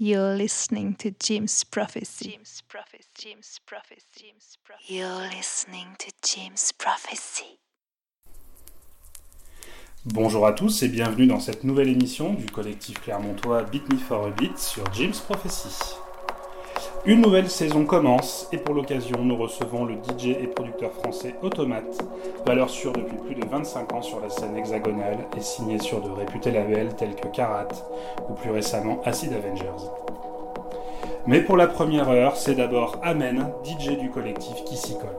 You're listening to Jim's Prophecy. Jim's Prophecy. Jim's Prophecy. Jim's Prophecy. You're listening to Jim's Prophecy. Bonjour à tous et bienvenue dans cette nouvelle émission du collectif clermontois Beat Me for a Beat sur Jim's Prophecy. Une nouvelle saison commence et pour l'occasion nous recevons le DJ et producteur français Automate, valeur sûre depuis plus de 25 ans sur la scène hexagonale et signé sur de réputés labels tels que Karat ou plus récemment Acid Avengers. Mais pour la première heure, c'est d'abord Amen, DJ du collectif qui s'y colle.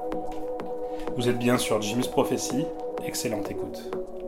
Vous êtes bien sur Jim's Prophecy, excellente écoute.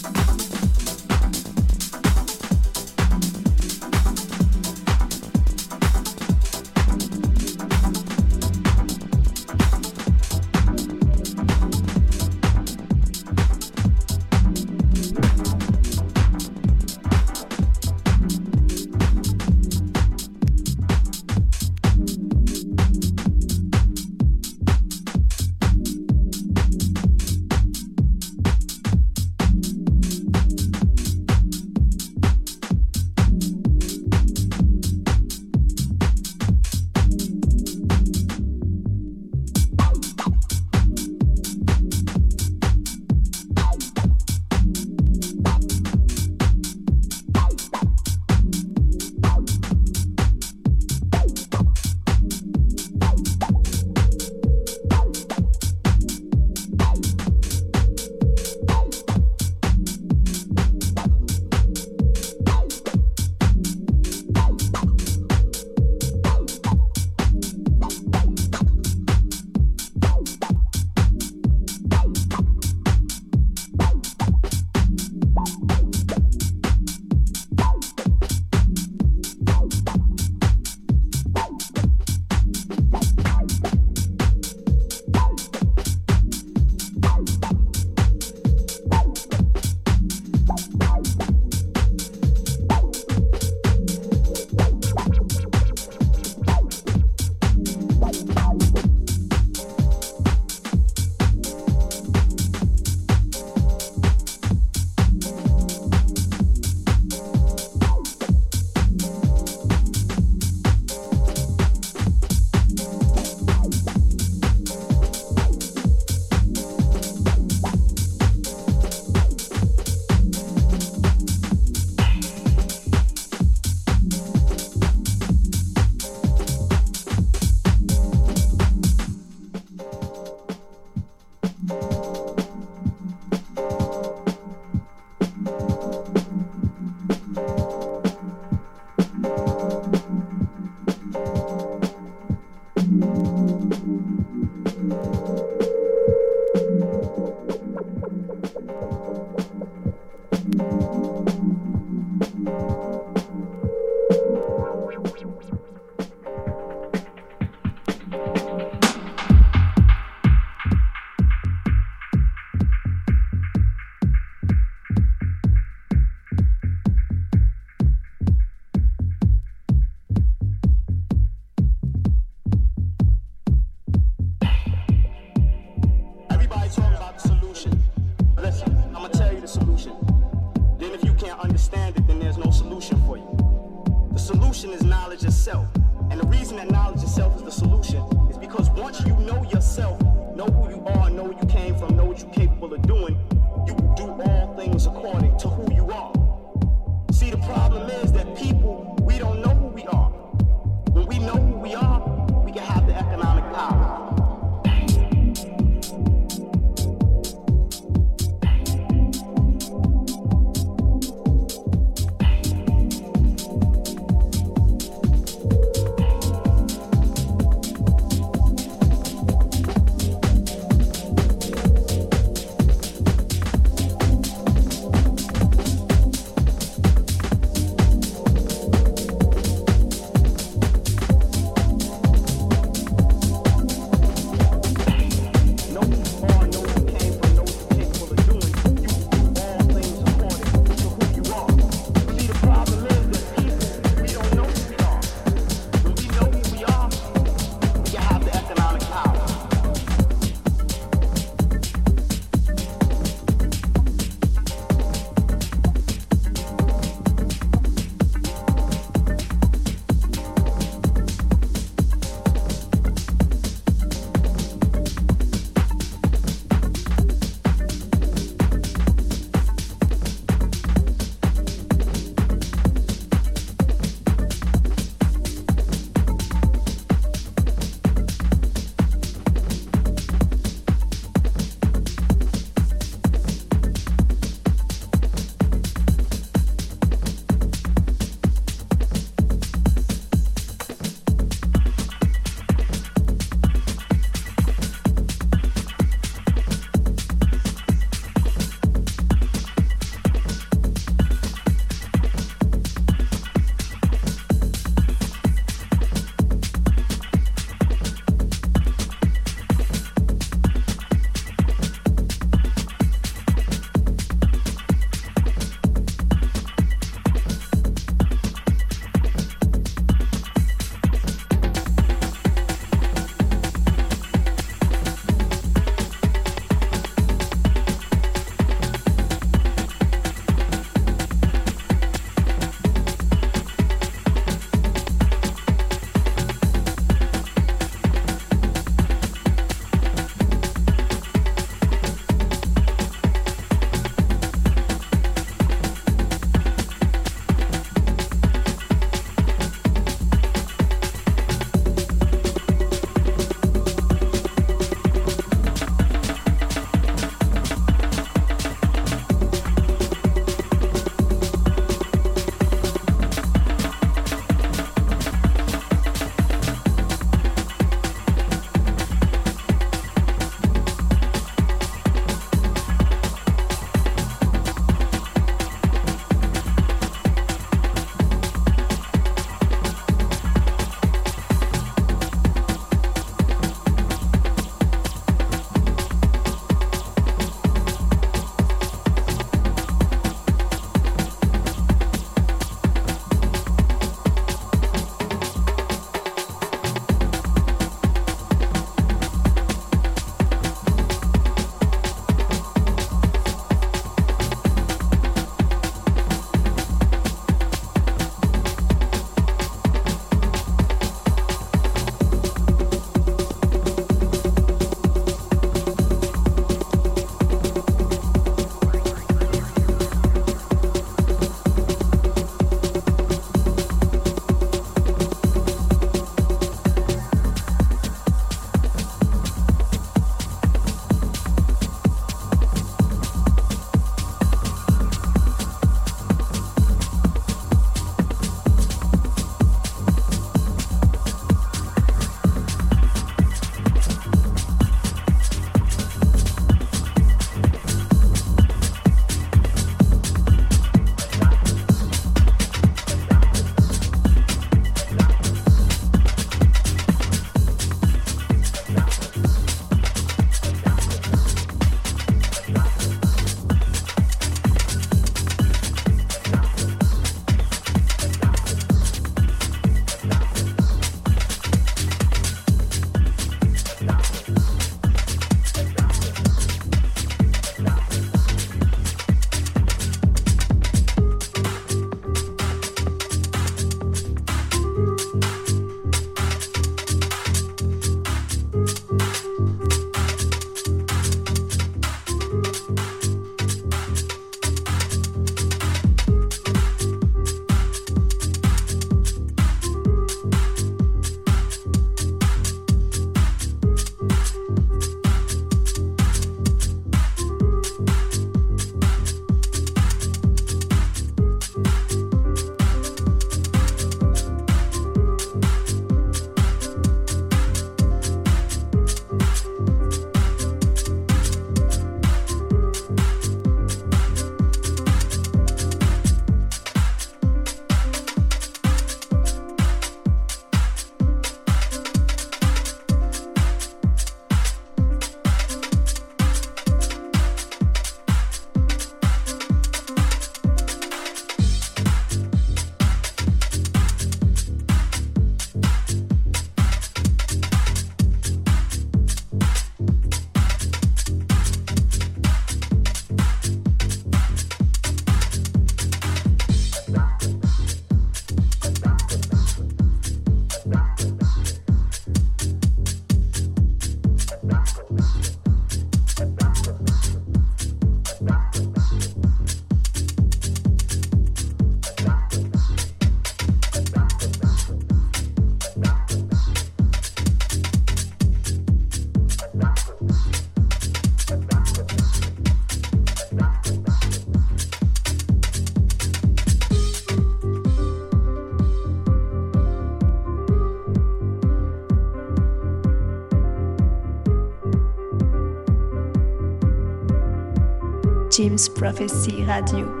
James Prophecy Radio.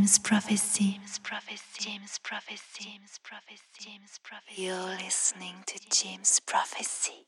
James Prophecy. James Prophecy. James Prophecy. James Prophecy. James Prophecy. You're listening to James Prophecy.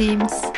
James.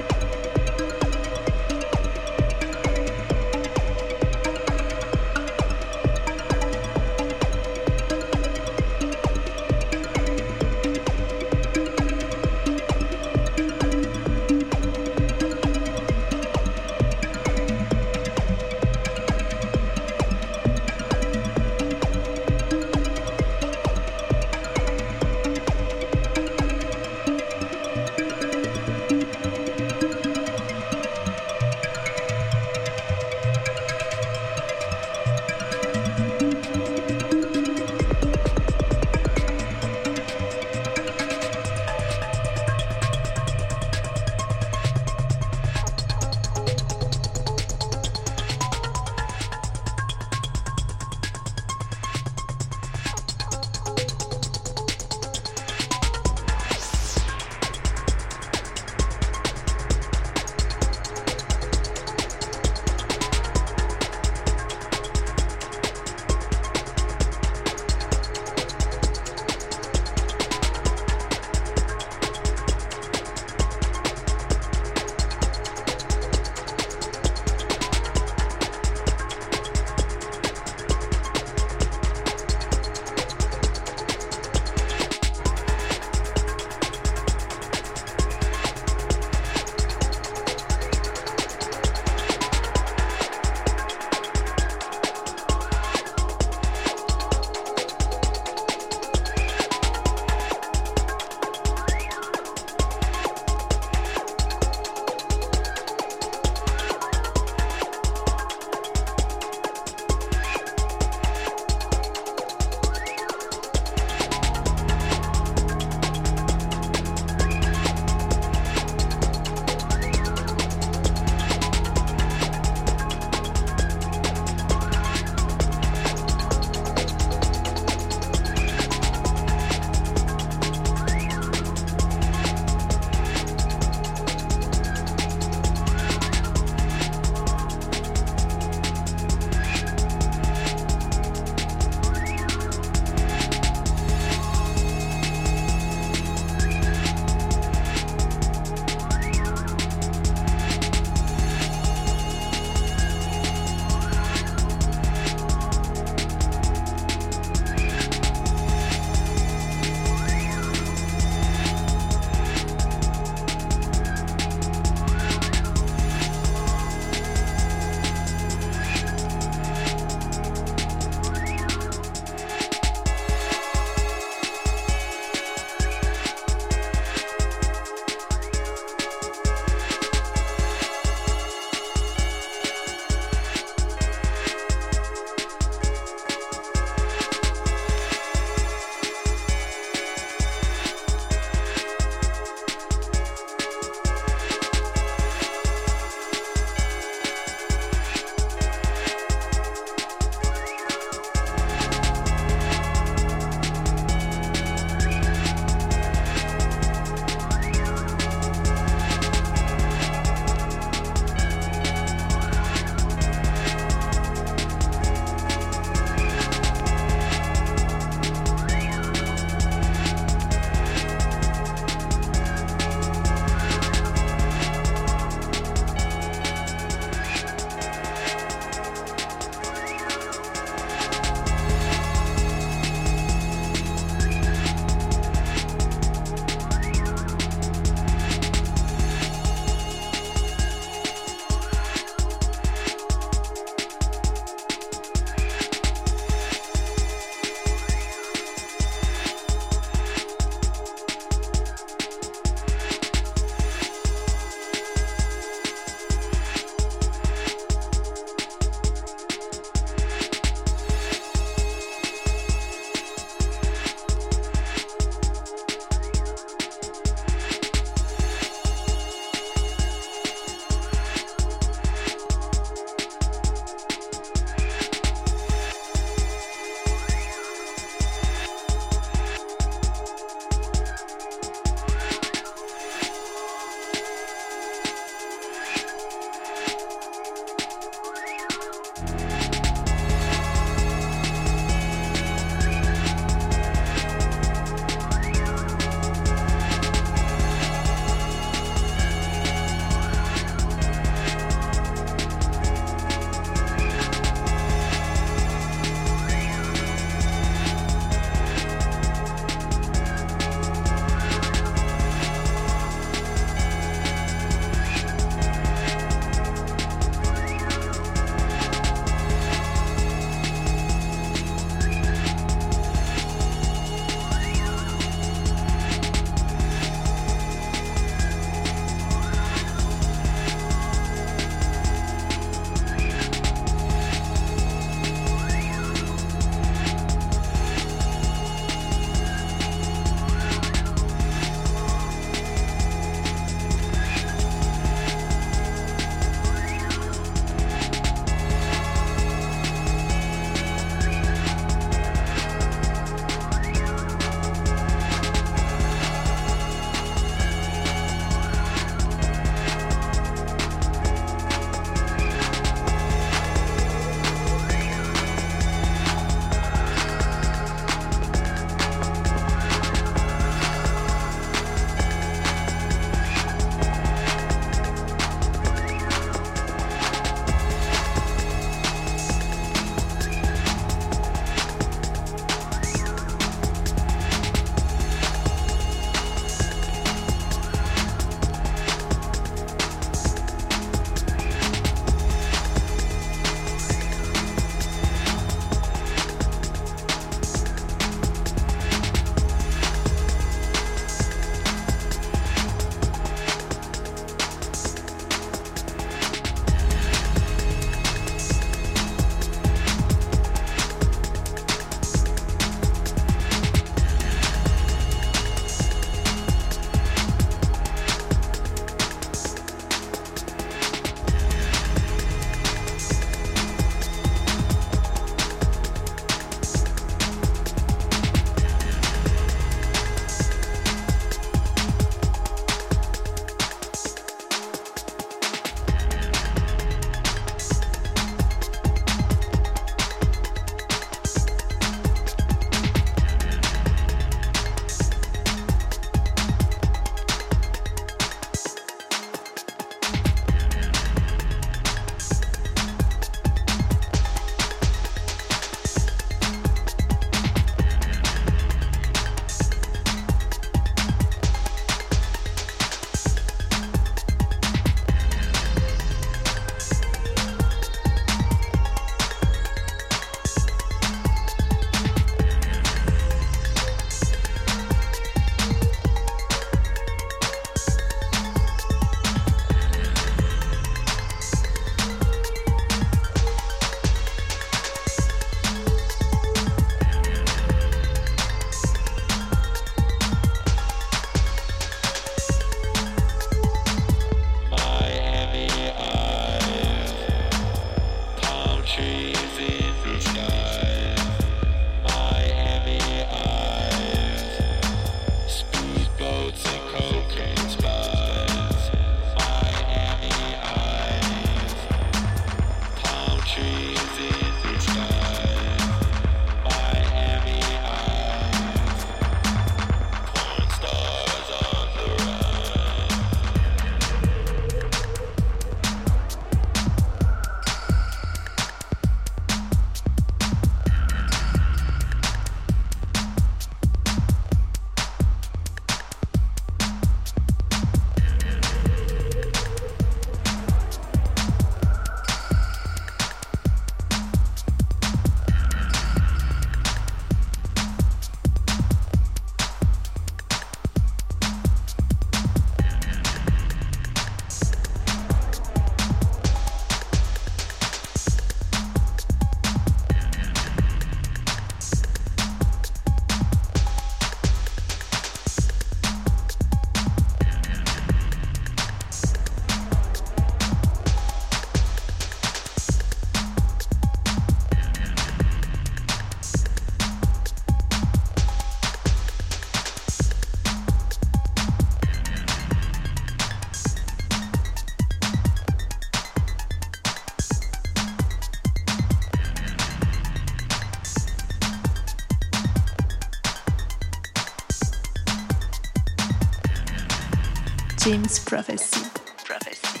James Prophecy. Prophecy.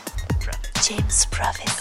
James Prophecy.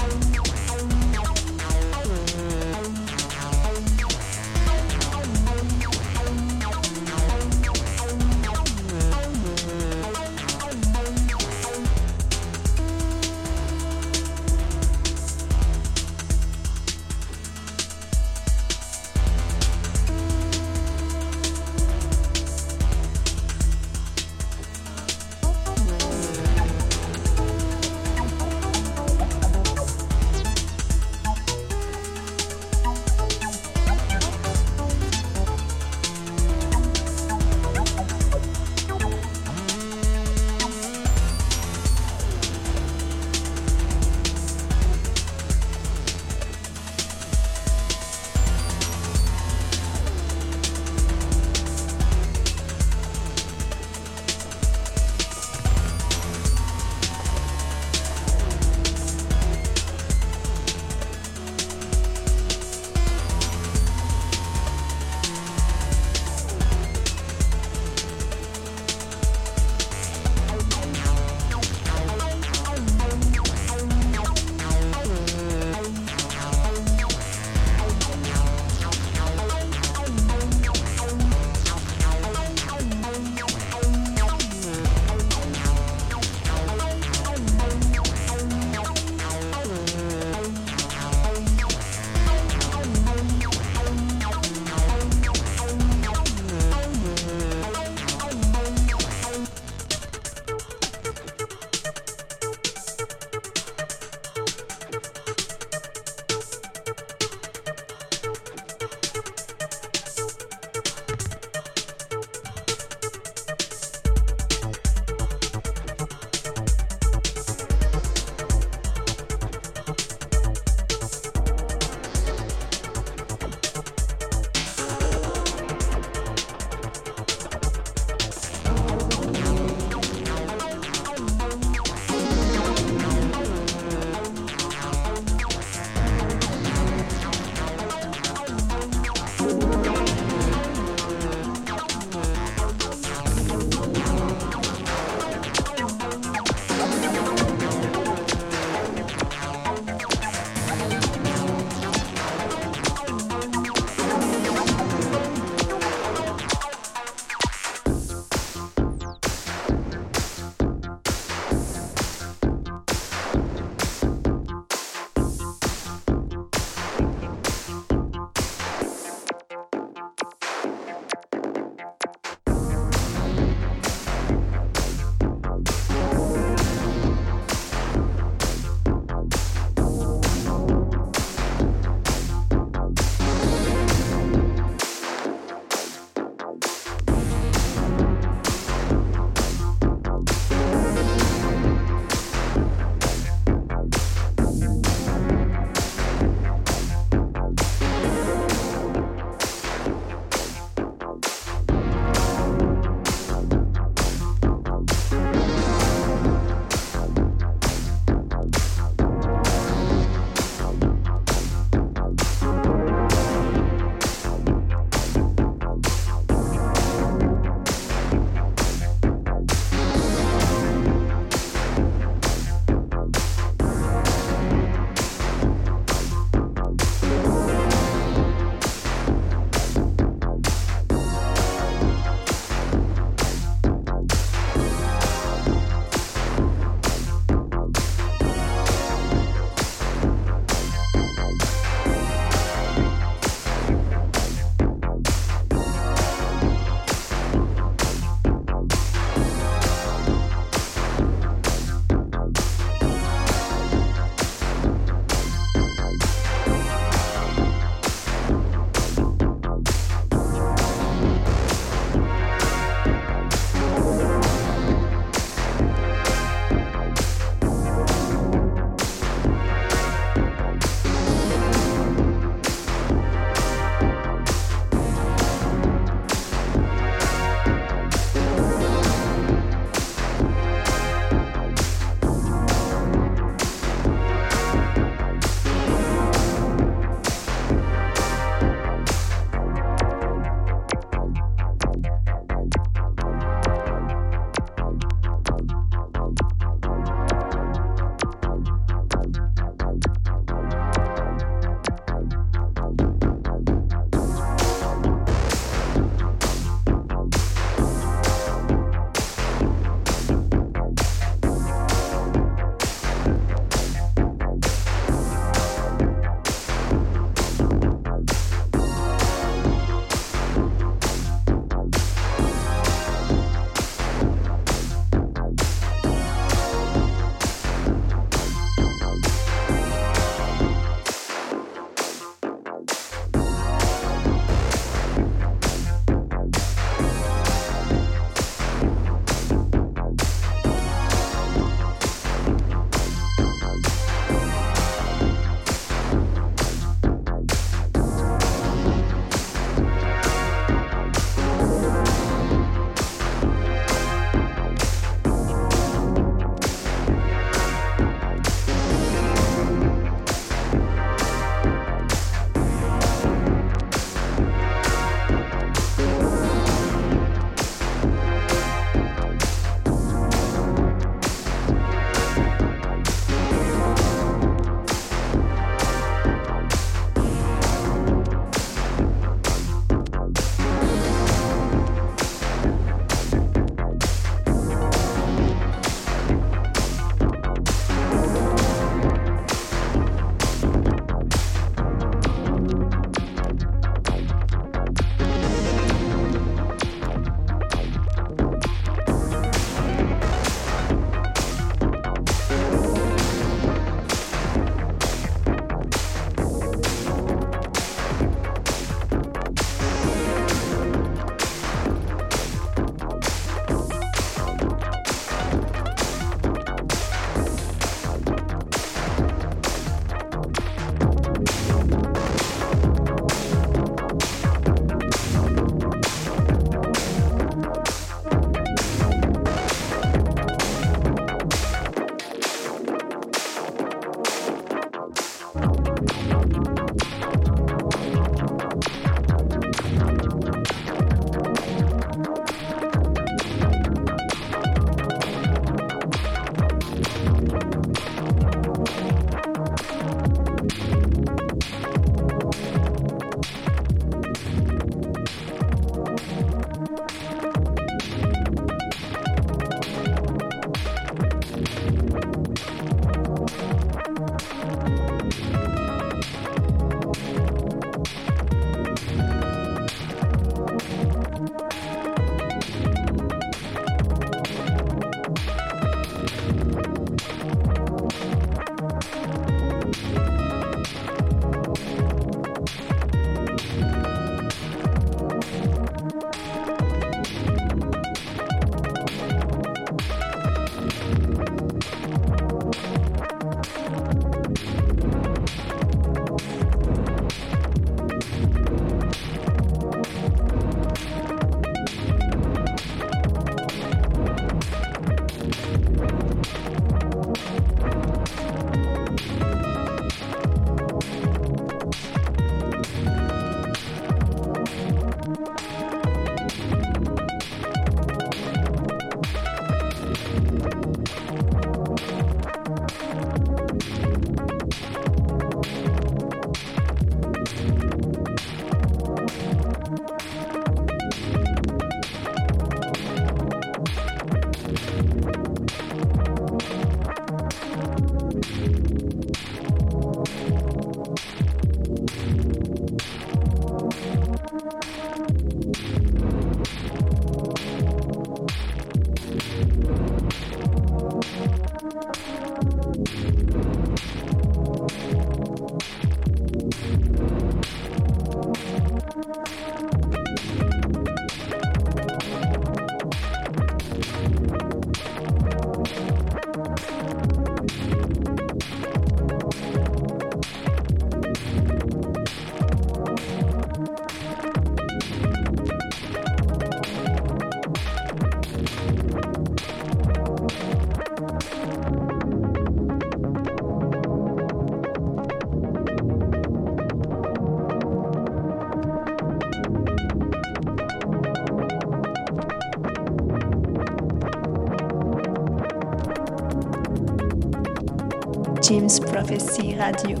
James Prophecy Radio.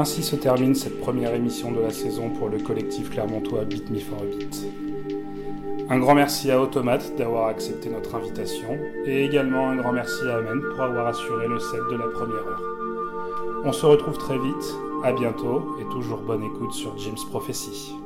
Ainsi se termine cette première émission de la saison pour le collectif clermontois Beat Me for a Beat. Un grand merci à Automate d'avoir accepté notre invitation et également un grand merci à Amen pour avoir assuré le set de la première heure. On se retrouve très vite, à bientôt et toujours bonne écoute sur James Prophecy.